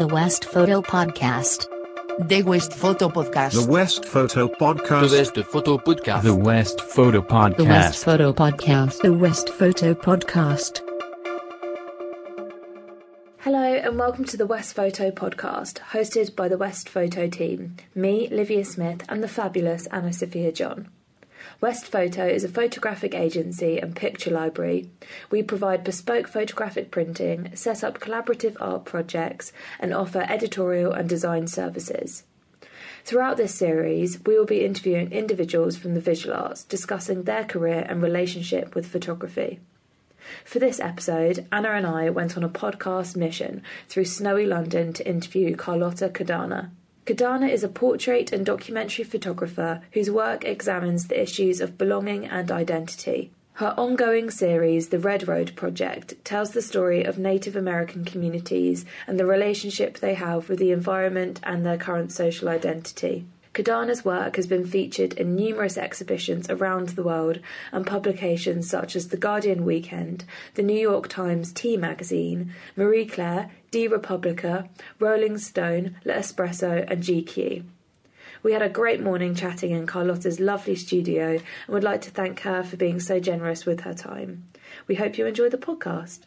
The West Photo Podcast. The West Photo Podcast. The West Photo Podcast. The West Photo Podcast. The West Photo Podcast. The West Photo Podcast. The West Photo Podcast. Hello and welcome to the West Photo podcast, hosted by the West Photo team, me, Livia Smith, and the fabulous Anna Sophia John. West Photo is a photographic agency and picture library. We provide bespoke photographic printing, set up collaborative art projects, and offer editorial and design services. Throughout this series, we will be interviewing individuals from the visual arts, discussing their career and relationship with photography. For this episode, Anna and I went on a podcast mission through snowy London to interview Carlotta Cardana. Cardana is a portrait and documentary photographer whose work examines the issues of belonging and identity. Her ongoing series, The Red Road Project, tells the story of Native American communities and the relationship they have with the environment and their current social identity. Cardana's work has been featured in numerous exhibitions around the world and publications such as The Guardian Weekend, the New York Times T Magazine, Marie Claire, Die Republica, Rolling Stone, L'Espresso, and GQ. We had a great morning chatting in Carlotta's lovely studio and would like to thank her for being so generous with her time. We hope you enjoy the podcast.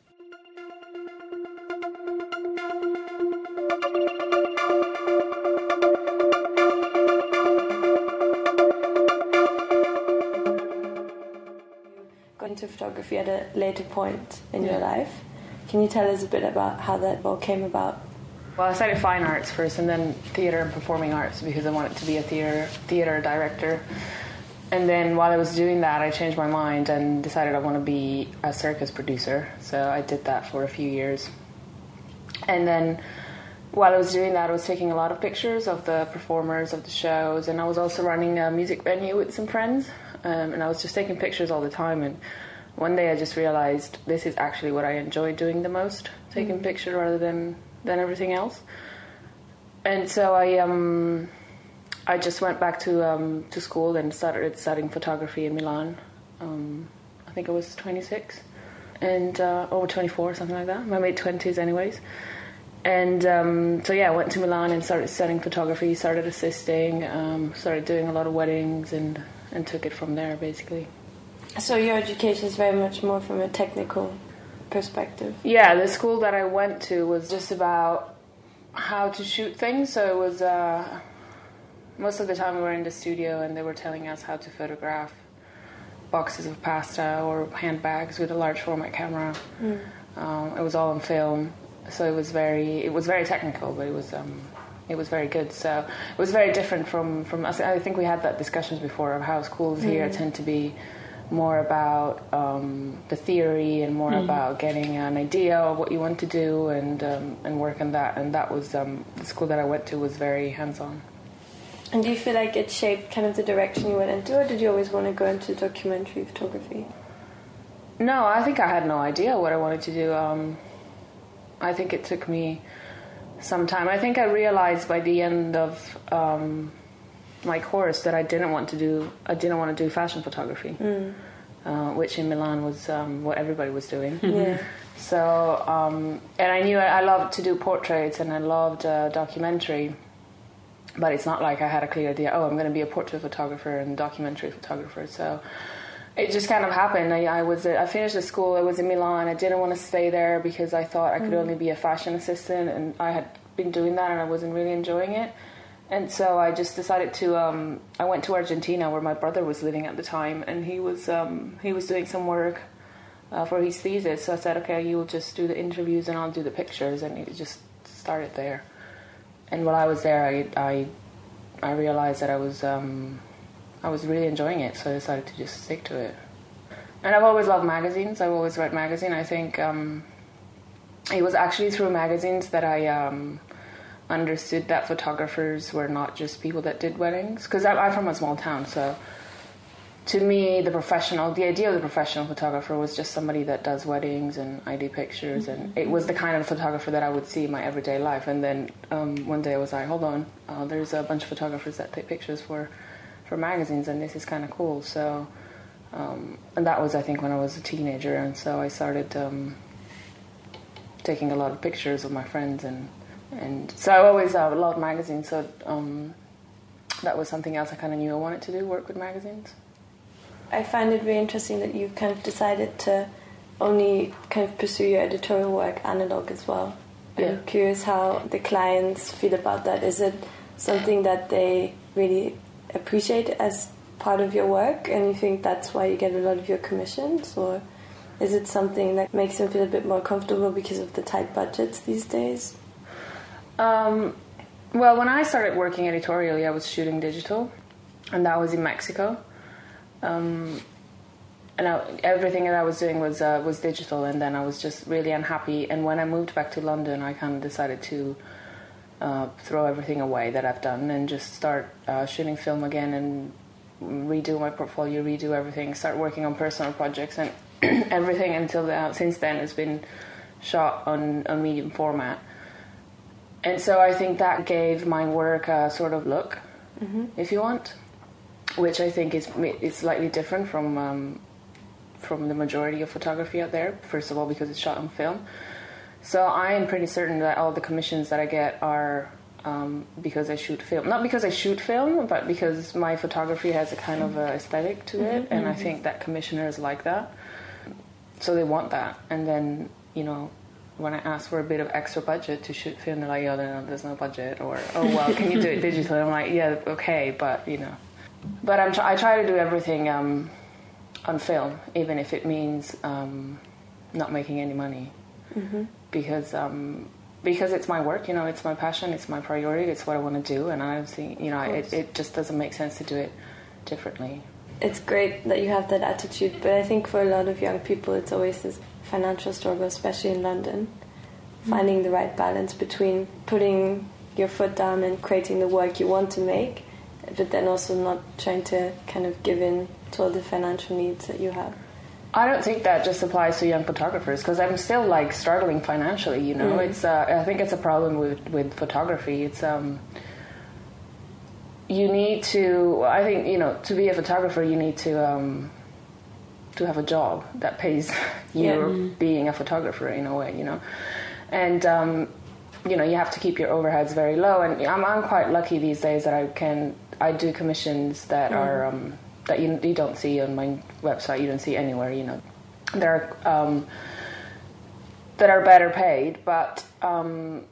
Photography at a later point in your life. Can you tell us a bit about how that all came about? Well, I studied fine arts first, and then theater and performing arts because I wanted to be a theater theater director. And then while I was doing that, I changed my mind and decided I want to be a circus producer. So I did that for a few years. And then while I was doing that, I was taking a lot of pictures of the performers of the shows, and I was also running a music venue with some friends. Um, and I was just taking pictures all the time. And one day I just realized this is actually what I enjoy doing the most, taking Mm. pictures rather than than everything else. And so I um, I just went back to um, to school and started studying photography in Milan. Um, I think I was 26 and uh, or 24, something like that. My mid 20s, anyways. And um, so yeah, I went to Milan and started studying photography. Started assisting. Um, started doing a lot of weddings and and took it from there, basically. So your education is very much more from a technical perspective. Yeah, the school that I went to was just about how to shoot things. So it was uh, most of the time we were in the studio and they were telling us how to photograph boxes of pasta or handbags with a large format camera. Um, it was all on film, so it was very it was very technical, but it was. Um, it was very good, so it was very different from from us. I think we had that discussions before of how schools here tend to be more about um, the theory and more about getting an idea of what you want to do and um, and work on that. And that was um, the school that I went to was very hands on. And do you feel like it shaped kind of the direction you went into, or did you always want to go into documentary photography? No, I think I had no idea what I wanted to do. Um, I think it took me some time. I think I realized by the end of um, my course that I didn't want to do. I didn't want to do fashion photography, uh, which in Milan was um, what everybody was doing. Yeah. So, um, and I knew I, I loved to do portraits and I loved uh, documentary, but it's not like I had a clear idea. Oh, I'm going to be a portrait photographer and documentary photographer. So it just kind of happened. I, I was I finished the school. I was in Milan. I didn't want to stay there because I thought I could only be a fashion assistant, and I had been doing that and I wasn't really enjoying it. And so I just decided to. Um, I went to Argentina where my brother was living at the time, and he was um, he was doing some work uh, for his thesis. So I said, okay, you will just do the interviews and I'll do the pictures, and it just started there. And while I was there, I I, I realized that I was um, I was really enjoying it, so I decided to just stick to it. And I've always loved magazines. I've always read magazine. I think um, it was actually through magazines that I um, understood that photographers were not just people that did weddings. Because I'm from a small town, so to me, the professional, the idea of the professional photographer was just somebody that does weddings and I do pictures, and it was the kind of photographer that I would see in my everyday life. And then um, one day I was like, hold on, uh, there's a bunch of photographers that take pictures for for magazines, and this is kind of cool. So, um, and that was I think when I was a teenager, and so I started um, taking a lot of pictures of my friends and and so I always uh, loved magazines. So um, that was something else I kind of knew I wanted to do: work with magazines. I find it very interesting that you've kind of decided to only kind of pursue your editorial work analog as well. Yeah. I'm curious how the clients feel about that. Is it something that they really appreciate as part of your work and you think that's why you get a lot of your commissions or is it something that makes them feel a bit more comfortable because of the tight budgets these days? Um, well, when I started working editorially, I was shooting digital, and that was in Mexico. Um, and I, everything that I was doing was uh, was digital, and then I was just really unhappy. And when I moved back to London, I kind of decided to uh, throw everything away that I've done and just start uh, shooting film again and redo my portfolio, redo everything, start working on personal projects, and everything until the, since then has been shot on a medium format. And so I think that gave my work a sort of look, if you want, which I think is is slightly different from um, from the majority of photography out there. First of all, because it's shot on film. So I am pretty certain that all the commissions that I get are um, because I shoot film. Not because I shoot film, but because my photography has a kind of a aesthetic to it, and I think that commissioners like that. So they want that, and then you know. When I ask for a bit of extra budget to shoot film, they're like, "Oh, no, there's no budget," or "Oh, well, can you do it digitally?" I'm like, "Yeah, okay, but you know." But I'm try- I try to do everything um, on film, even if it means um, not making any money, because um, because it's my work. You know, it's my passion, it's my priority, it's what I want to do, and I don't see, you know, it, it just doesn't make sense to do it differently. It's great that you have that attitude, but I think for a lot of young people, it's always this financial struggle, especially in London, finding the right balance between putting your foot down and creating the work you want to make, but then also not trying to kind of give in to all the financial needs that you have. I don't think that just applies to young photographers because I'm still like struggling financially. You know, it's uh, I think it's a problem with with photography. It's um, you need to. I think you know to be a photographer, you need to um, to have a job that pays you being a photographer in a way. You know, and um, you know you have to keep your overheads very low. And I'm I'm quite lucky these days that I can I do commissions that are um, that you you don't see on my website. You don't see anywhere. You know, there are um, that are better paid, but. Um,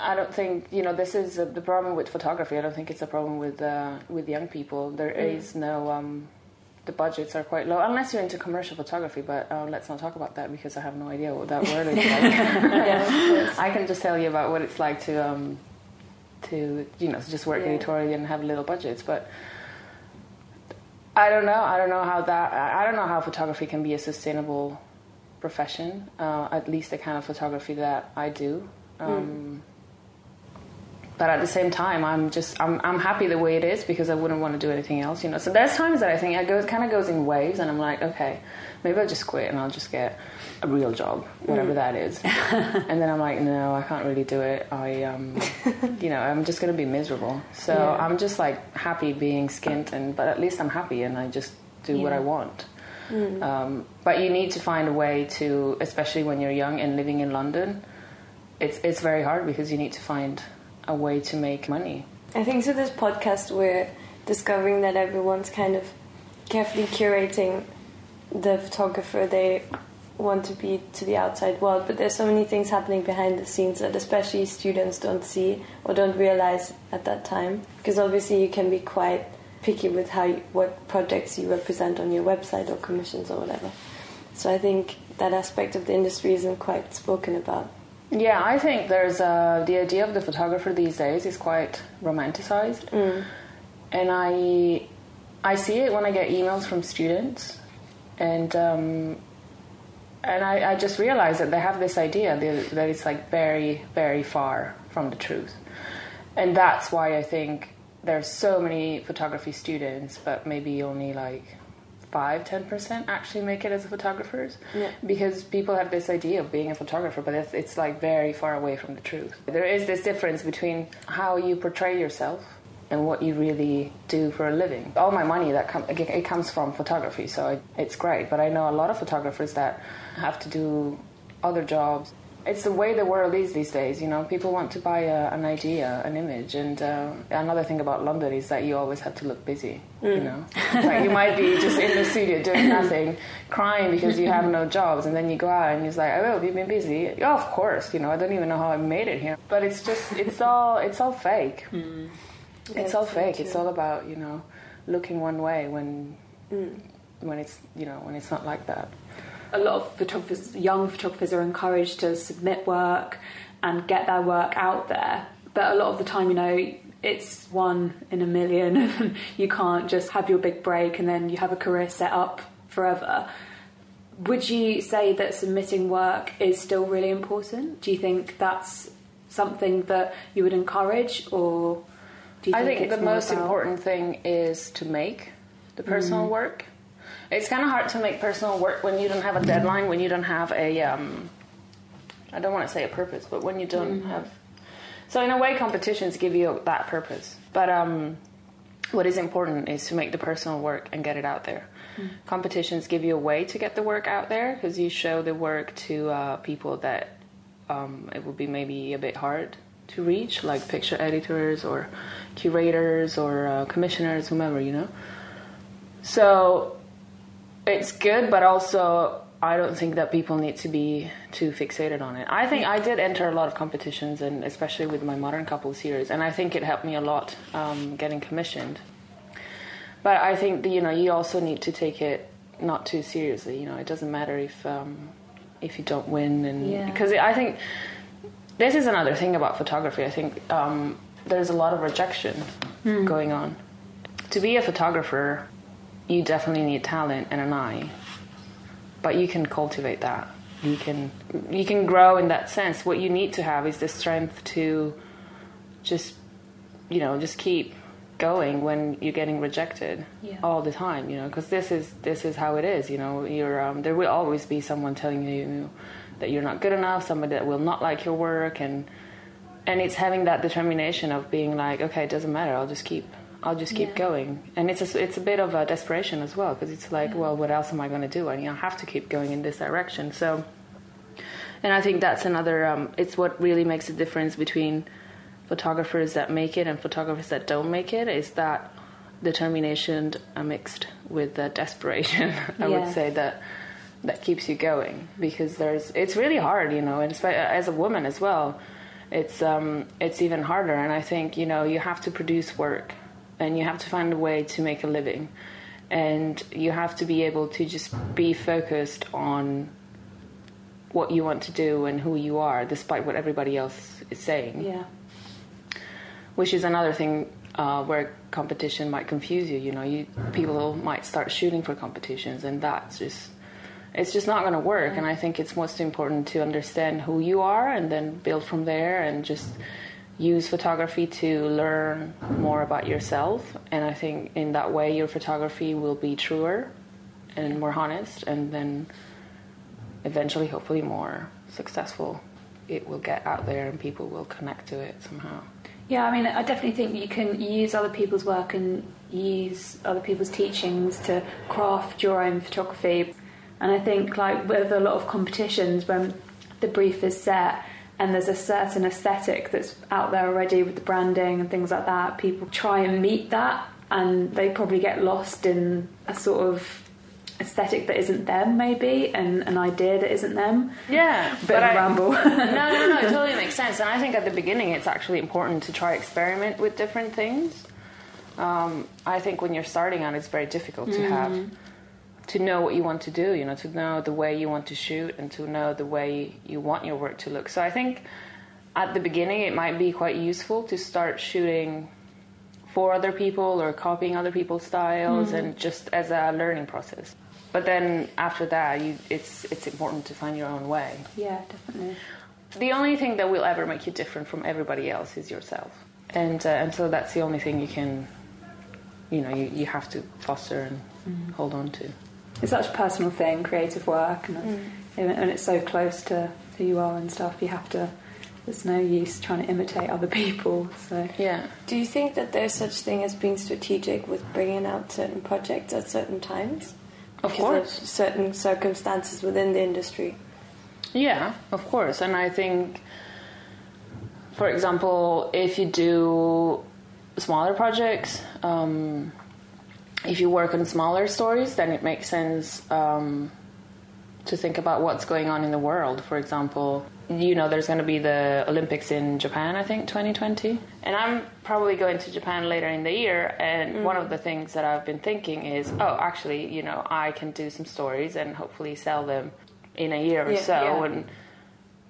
I don't think you know this is the problem with photography. I don't think it's a problem with uh, with young people. There is no um, the budgets are quite low unless you're into commercial photography. But uh, let's not talk about that because I have no idea what that word is like. I can just tell you about what it's like to um, to you know just work Yeah. editorially and have little budgets. But I don't know. I don't know how that. I I don't know how photography can be a sustainable profession. Uh, at least the kind of photography that I do. Um, but at the same time, I'm just I'm I'm happy the way it is because I wouldn't want to do anything else, you know. So there's times that I think it goes kind of goes in waves, and I'm like, okay, maybe I'll just quit and I'll just get a real job, whatever that is. and then I'm like, no, I can't really do it. I um, you know, I'm just gonna be miserable. So Yeah. I'm just like happy being skint, and but at least I'm happy and I just do what I want. Um, but you need to find a way to, especially when you're young and living in London. It's it's very hard because you need to find a way to make money. I think through this podcast we're discovering that everyone's kind of carefully curating the photographer they want to be to the outside world, but there's so many things happening behind the scenes that especially students don't see or don't realize at that time. Because obviously you can be quite picky with how you, what projects you represent on your website or commissions or whatever. So I think that aspect of the industry isn't quite spoken about. Yeah, I think there's uh, the idea of the photographer these days is quite romanticized, and I I see it when I get emails from students, and um, and I, I just realize that they have this idea that, that it's like very very far from the truth, and that's why I think there's so many photography students, but maybe only like five ten percent actually make it as photographers. Yeah. because people have this idea of being a photographer but it's, it's like very far away from the truth. There is this difference between how you portray yourself and what you really do for a living. All my money that com- it comes from photography so it's great. But i know a lot of photographers that have to do other jobs it's the way the world is these days. You know, people want to buy a, an idea, an image, and uh, another thing about London is that you always have to look busy. You mm. know, like you might be just in the studio doing nothing, crying because you have no jobs, and then you go out and it's like, oh, have you been busy? Yeah, of course. You know, I don't even know how I made it here, but it's just, it's all, it's all fake. Hmm. It's all it's very fake. It's all about you know, looking one way when, hmm. when it's you know when it's not like that. A lot of photographers, young photographers, are encouraged to submit work and get their work out there. But a lot of the time, you know, it's one in a million. you can't just have your big break and then you have a career set up forever. Would you say that submitting work is still really important? Do you think that's something that you would encourage, or do you think I think the most about- important thing is to make the personal Mm. work. It's kind of hard to make personal work when you don't have a deadline, when you don't have a, um, I don't want to say a purpose, but when you don't Mm. have. So in a way, competitions give you that purpose. But um, what is important is to make the personal work and get it out there. Mm. Competitions give you a way to get the work out there because you show the work to uh, people that um, it would be maybe a bit hard to reach, like picture editors or curators or uh, commissioners, whomever, you know. So it's good, but also I don't think that people need to be too fixated on it. I think I did enter a lot of competitions, and especially with my modern couple series, and I think it helped me a lot um, getting commissioned. But I think that, you know you also need to take it not too seriously. You know, it doesn't matter if um, if you don't win, and Yeah. because I think this is another thing about photography. I think um, there's a lot of rejection going on. To be a photographer, you definitely need talent and an eye, but you can cultivate that. You can you can grow in that sense. What you need to have is the strength to just you know just keep going when you're getting rejected Yeah. all the time. You know, because this is this is how it is. You know, you're um, there will always be someone telling you that you're not good enough, somebody that will not like your work, and and it's having that determination of being like, okay, it doesn't matter. I'll just keep. I'll just keep Yeah. going, and it's a, it's a bit of a desperation as well because it's like, well, what else am I going to do? I, you know, have to keep going in this direction. So, and I think that's another. Um, it's what really makes a difference between photographers that make it and photographers that don't make it. Is that determination mixed with uh, desperation? I Yeah. would say that that keeps you going because there's. It's really hard, you know, and as a woman as well, it's um, it's even harder. And I think you know you have to produce work, and you have to find a way to make a living, and you have to be able to just be focused on what you want to do and who you are, despite what everybody else is saying. Yeah. Which is another thing uh, where competition might confuse you. You know, you people might start shooting for competitions, and that's just it's just not going to work. And I think it's most important to understand who you are and then build from there, and just use photography to learn more about yourself. And I think in that way, your photography will be truer and more honest, and then eventually, hopefully, more successful. It will get out there, and people will connect to it somehow. Yeah, I mean, I definitely think you can use other people's work and use other people's teachings to craft your own photography. And I think, like with a lot of competitions, when the brief is set and there's a certain aesthetic that's out there already with the branding and things like that, people try and meet that and they probably get lost in a sort of aesthetic that isn't them, maybe, and an idea that isn't them. Yeah, Bit of a ramble. no, no, no, it totally makes sense. And I think at the beginning, it's actually important to try experiment with different things. Um, I think when you're starting out, it's very difficult to have to know what you want to do. You know, to know the way you want to shoot and to know the way you want your work to look. So I think at the beginning, it might be quite useful to start shooting for other people or copying other people's styles and just as a learning process. But then after that, you, it's it's important to find your own way. Yeah, definitely. The only thing that will ever make you different from everybody else is yourself, and uh, and so that's the only thing you can, you know, you, you have to foster and hold on to. It's such a personal thing, creative work, and, and it's so close to who you are and stuff. You have to. There's no use trying to imitate other people. So Yeah. Do you think that there's such thing as being strategic with bringing out certain projects at certain times? Of Because course. certain circumstances within the industry. Yeah, of course. And I think, for example, if you do smaller projects, um, if you work on smaller stories, then it makes sense um, to think about what's going on in the world. For example, you know, there's going to be the Olympics in Japan, I think, 2020. And I'm probably going to Japan later in the year. And one of the things that I've been thinking is, oh, actually, you know, I can do some stories and hopefully sell them in a year or Yeah, so. yeah. And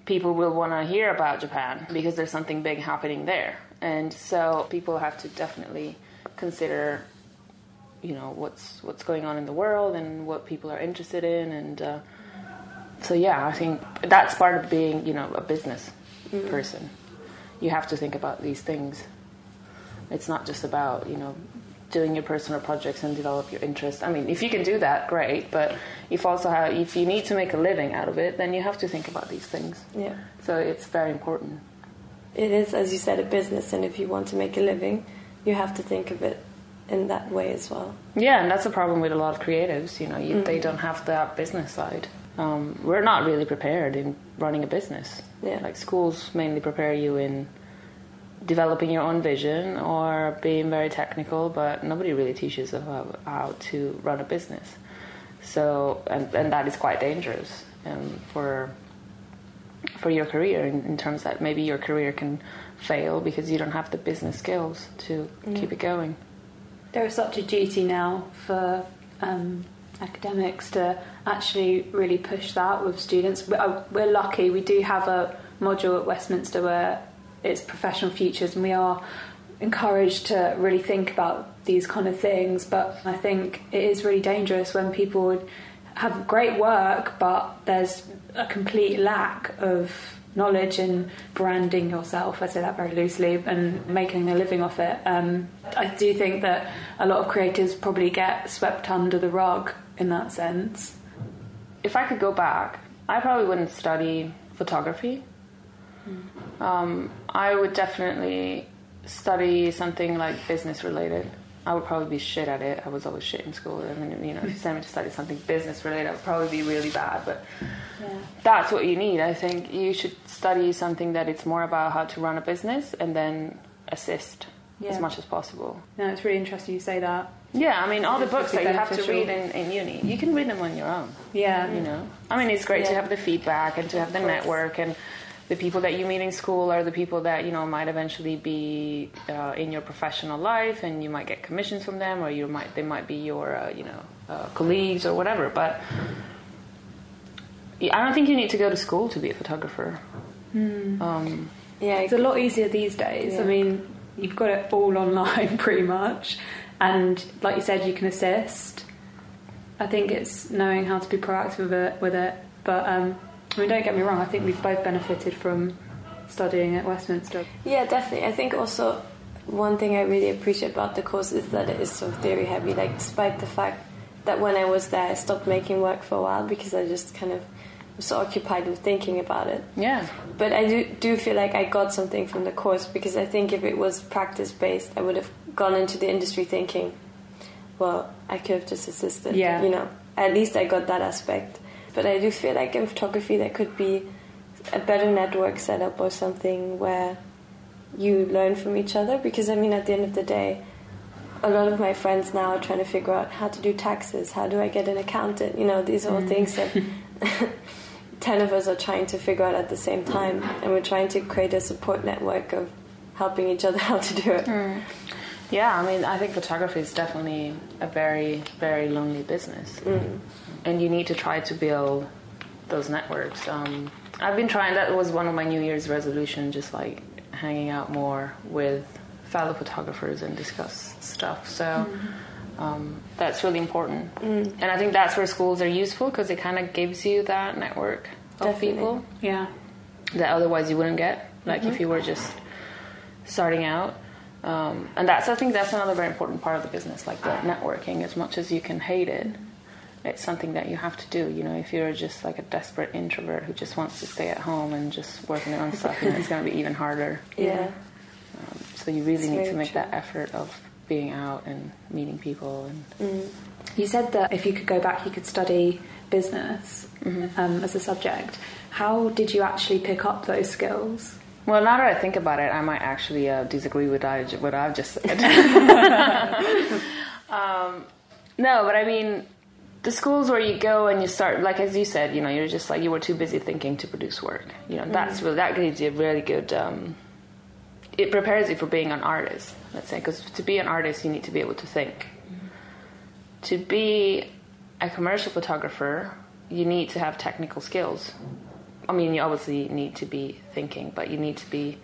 people will want to hear about Japan because there's something big happening there. And so people have to definitely consider, you know, what's what's going on in the world and what people are interested in. And uh, so, yeah, I think that's part of being, you know, a business person. You have to think about these things. It's not just about, you know, doing your personal projects and develop your interest. I mean, if you can do that, great. But if also have, if you need to make a living out of it, then you have to think about these things. Yeah. So it's very important. It is, as you said, a business, and if you want to make a living, you have to think of it in that way as well. Yeah, and that's a problem with a lot of creatives. You know, you, they don't have that business side. Um, we're not really prepared in running a business. Yeah. Like schools mainly prepare you in developing your own vision or being very technical, but nobody really teaches how, how to run a business. So, and, and that is quite dangerous um, for for your career in, in terms that maybe your career can fail because you don't have the business skills to keep it going. There is such a duty now for um, academics to actually really push that with students. We're, uh, we're lucky, we do have a module at Westminster where it's professional futures, and we are encouraged to really think about these kind of things. But I think it is really dangerous when people have great work, but there's a complete lack of knowledge in branding yourself. I say that very loosely, and making a living off it. Um, I do think that a lot of creators probably get swept under the rug in that sense. if I could go back, I probably wouldn't study photography. Um, I would definitely study something like business related. I would probably be shit at it. I was always shit in school. I mean, you know, if you sent me to study something business related, I would probably be really bad. But that's what you need. I think you should study something that it's more about how to run a business and then assist Yeah. as much as possible. No, it's really interesting you say that. Yeah, I mean, all the books that you have to read in, in uni, you can read them on your own Yeah, you know i mean it's great to have the feedback and to have the network and the people that you meet in school are the people that you know might eventually be uh, in your professional life and you might get commissions from them or you might they might be your uh, you know uh, colleagues or whatever but i don't think you need to go to school to be a photographer um, Yeah, It's a lot easier these days. I mean, you've got it all online pretty much, and like you said, you can assist. I think it's knowing how to be proactive with it. With it. But um, I mean, don't get me wrong. I think we've both benefited from studying at Westminster. Yeah, definitely. I think also one thing I really appreciate about the course is that it is so theory heavy. Like, despite the fact that when I was there, I stopped making work for a while because I just kind of was so occupied with thinking about it. yeah But I do, do feel like I got something from the course because I think if it was practice based, I would have gone into the industry thinking, well, I could have just assisted. Yeah. You know, at least I got that aspect. But I do feel like in photography there could be a better network set up or something where you learn from each other. Because I mean, at the end of the day, a lot of my friends now are trying to figure out how to do taxes, how do I get an accountant? You know, these are all mm. things that 10 of us are trying to figure out at the same time, and we're trying to create a support network of helping each other how to do it. Mm. Yeah i mean i think photography is definitely a very very lonely business. And you need to try to build those networks. Um, i've been trying that was one of my new year's resolution just like hanging out more with fellow photographers and discuss stuff. So um, that's really important. And i think that's where schools are useful because it kind of gives you that network of Definitely. people Yeah, that otherwise you wouldn't get. Like if you were just starting out um, and that's i think that's another very important part of the business like the networking as much as you can hate it it's something that you have to do you know if you're just like a desperate introvert who just wants to stay at home and just work on their own stuff then it's going to be even harder Yeah. so you really It's need to make true. that effort of being out and meeting people and you said that if you could go back, you could study business Mm-hmm. um, as a subject. How did you actually pick up those skills? Well, now that I think about it, I might actually uh, disagree with I, what I've just said. um, no, but I mean, the schools where you go and you start, like as you said, you know, you're just like you were too busy thinking to produce work. You know, that's really that gives you a really good. Um, it prepares you for being an artist. Let's say, because to be an artist, you need to be able to think. To be a commercial photographer, you need to have technical skills. I mean, you obviously need to be thinking, but you need to be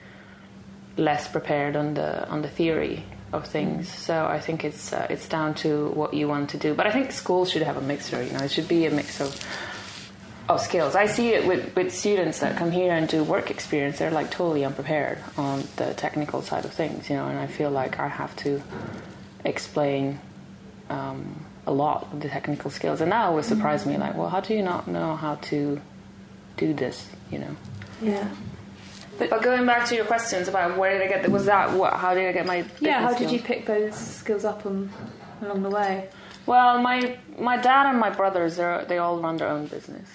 less prepared on the on the theory of things. So I think it's uh, it's down to what you want to do. But I think schools should have a mixture. You know, it should be a mix of of skills. I see it with with students that come here and do work experience. They're like totally unprepared on the technical side of things. You know, and I feel like I have to explain. Um, a lot of the technical skills, and that always surprised me. Like, well, how do you not know how to do this? You know. Yeah. But, going back to your questions about where did I get the, was that what how did I get my Yeah, how business did you pick those skills up on, along the way? Well, my my dad and my brothers they they all run their own business,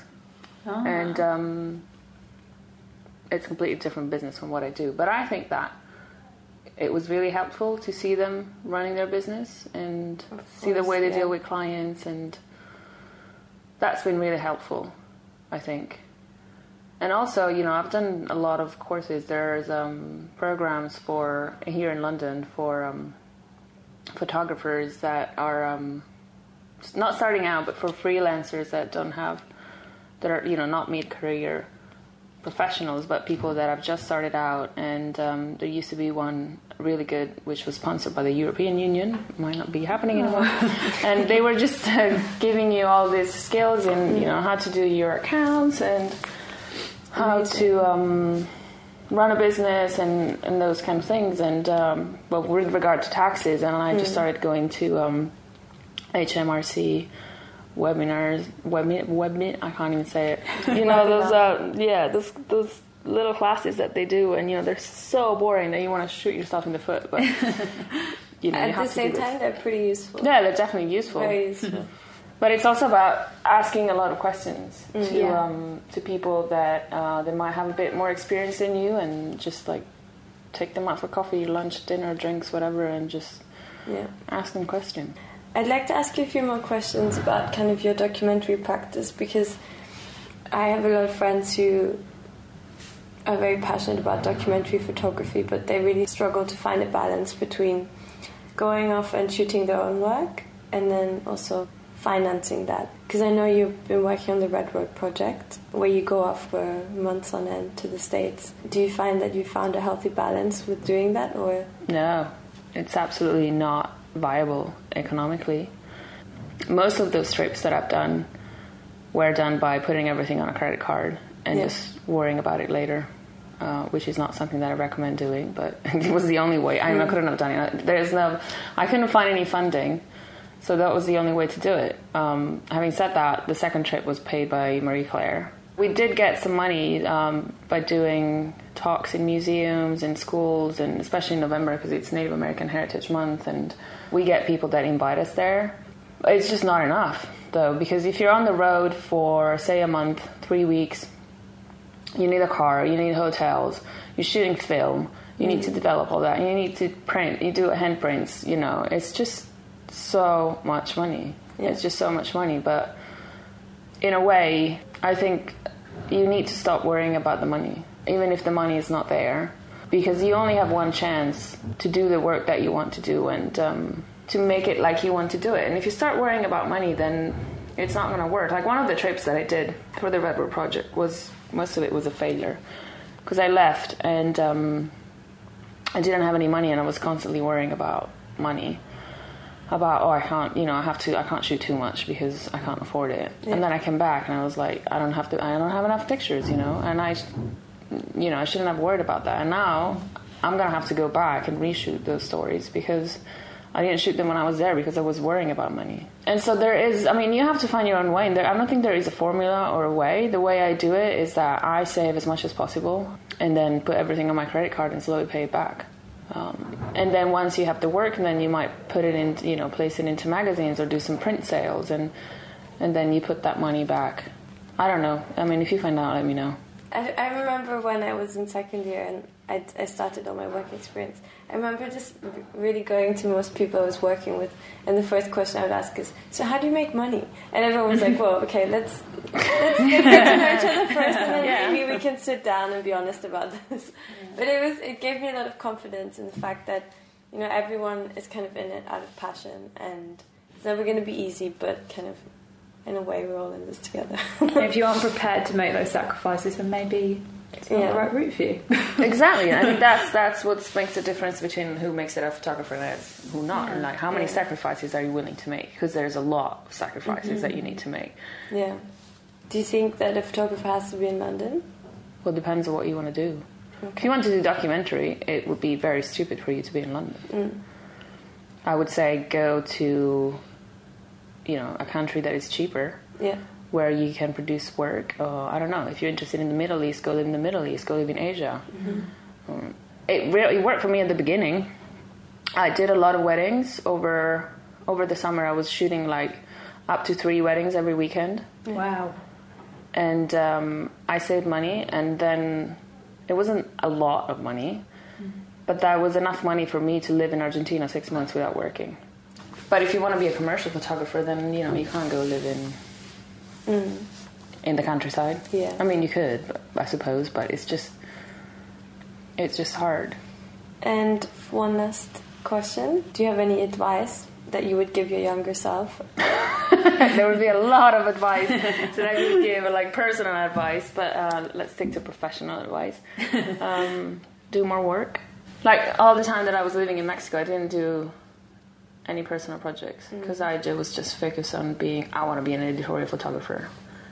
Oh. and um, it's completely different business from what I do. But I think that it was really helpful to see them running their business and see the way they yeah. deal with clients, and that's been really helpful. I think. And also, you know, I've done a lot of courses. There's um, programs for here in London for um, photographers that are um, not starting out, but for freelancers that don't have that are you know not mid career professionals, but people that have just started out. And um, there used to be one really good, which was sponsored by the European Union. Might not be happening anymore. and they were just uh, giving you all these skills in you know how to do your accounts and how to um, run a business and, and those kind of things. And um, well, with regard to taxes, and I just started going to um, HMRC webinars, webmi, webmi, I can't even say it. You know those, uh, yeah, those those little classes that they do, and you know they're so boring that you want to shoot yourself in the foot, but you know At the same time, they're pretty useful. Yeah, they're definitely useful. Very useful. But it's also about asking a lot of questions to Yeah. um, to people that uh, they might have a bit more experience than you, and just like take them out for coffee, lunch, dinner, drinks, whatever, and just yeah. ask them questions. I'd like to ask you a few more questions about kind of your documentary practice because I have a lot of friends who are very passionate about documentary photography, but they really struggle to find a balance between going off and shooting their own work and then also financing that. Because I know you've been working on the Red Road project where you go off for months on end to the States. Do you find that you found a healthy balance with doing that or? No, it's absolutely not viable economically. Most of those trips that I've done were done by putting everything on a credit card and Yeah. just worrying about it later, uh, which is not something that I recommend doing. But it was the only way. I, mean, I couldn't have done it. There's no, I couldn't find any funding, so that was the only way to do it. Um, having said that, the second trip was paid by Marie Claire. We did get some money um, by doing talks in museums and schools, and especially in November because it's Native American Heritage Month, and we get people that invite us there. It's just not enough, though, because if you're on the road for, say, a month, three weeks, you need a car, you need hotels, you're shooting film, you need to develop all that, you need to print, you do hand prints, you know, it's just so much money. It's just so much money, but in a way, I think you need to stop worrying about the money, even if the money is not there, because you only have one chance to do the work that you want to do and um, to make it like you want to do it. And if you start worrying about money, then it's not going to work. Like one of the trips that I did for the Red Road project was most of it was a failure because I left and um, I didn't have any money, and I was constantly worrying about money about oh I can't you know I have to I can't shoot too much because I can't afford it. And then I came back and I was like I don't have to I don't have enough pictures you know and I you know I shouldn't have worried about that. And now I'm gonna have to go back and reshoot those stories because I didn't shoot them when I was there because I was worrying about money. And so there is I mean you have to find your own way. And there, I don't think there is a formula or a way. The way I do it is that I save as much as possible and then put everything on my credit card and slowly pay it back um, and then once you have the work, then you might put it in, you know, place it into magazines or do some print sales. And and then you put that money back. I don't know. I mean, if you find out, let me know. I, I remember when I was in second year and I, I started on my work experience. I remember just really going to most people I was working with, and the first question I would ask is, "So how do you make money?" And everyone was like, "Well, okay, let's let's get to know each other first, and then Yeah. maybe we can sit down and be honest about this." But it was it gave me a lot of confidence in the fact that you know everyone is kind of in it out of passion, and it's never going to be easy, but kind of in a way we're all in this together. if you aren't prepared to make those sacrifices, then maybe it's Yeah. the right route for you. exactly. I think that's that's what makes the difference between who makes it a photographer and who not. And like, how many Yeah. sacrifices are you willing to make? Because there's a lot of sacrifices that you need to make. yeah. Do you think that a photographer has to be in London? Well, it depends on what you want to do. If you want to do documentary, it would be very stupid for you to be in London. Mm. I would say go to, you know, a country that is cheaper, Yeah. Where you can produce work. Or I don't know. If you're interested in the Middle East, go live in the Middle East. Go live in Asia. Um, it really worked for me at the beginning. I did a lot of weddings over over the summer. I was shooting like up to three weddings every weekend wow. and um, I saved money, and then it wasn't a lot of money, but that was enough money for me to live in Argentina six months without working. But if you want to be a commercial photographer, then you know you can't go live in in the countryside. Yeah. I mean you could, I suppose, but it's just it's just hard. And one last question: Do you have any advice that you would give your younger self? there would be a lot of advice that I would give, like personal advice, but uh, let's stick to professional advice. Um, do more work. Like all the time that I was living in Mexico, I didn't do any personal projects mm. because I ju- was just focused on being. I want to be an editorial photographer,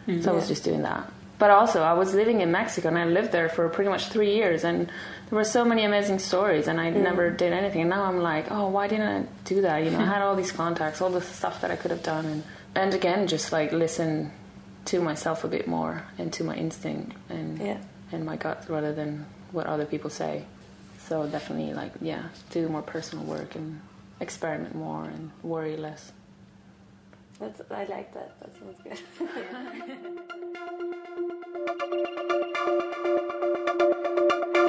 mm. so I was just doing that. But also, I was living in Mexico and I lived there for pretty much three years, and there were so many amazing stories, and I mm. never did anything. And now I'm like, oh, why didn't I do that? You know, I had all these contacts, all the stuff that I could have done, and and again, just like listen to myself a bit more and to my instinct and Yeah. and my gut rather than what other people say. So definitely, like, yeah, do more personal work and experiment more and worry less. That's I like that. That sounds good.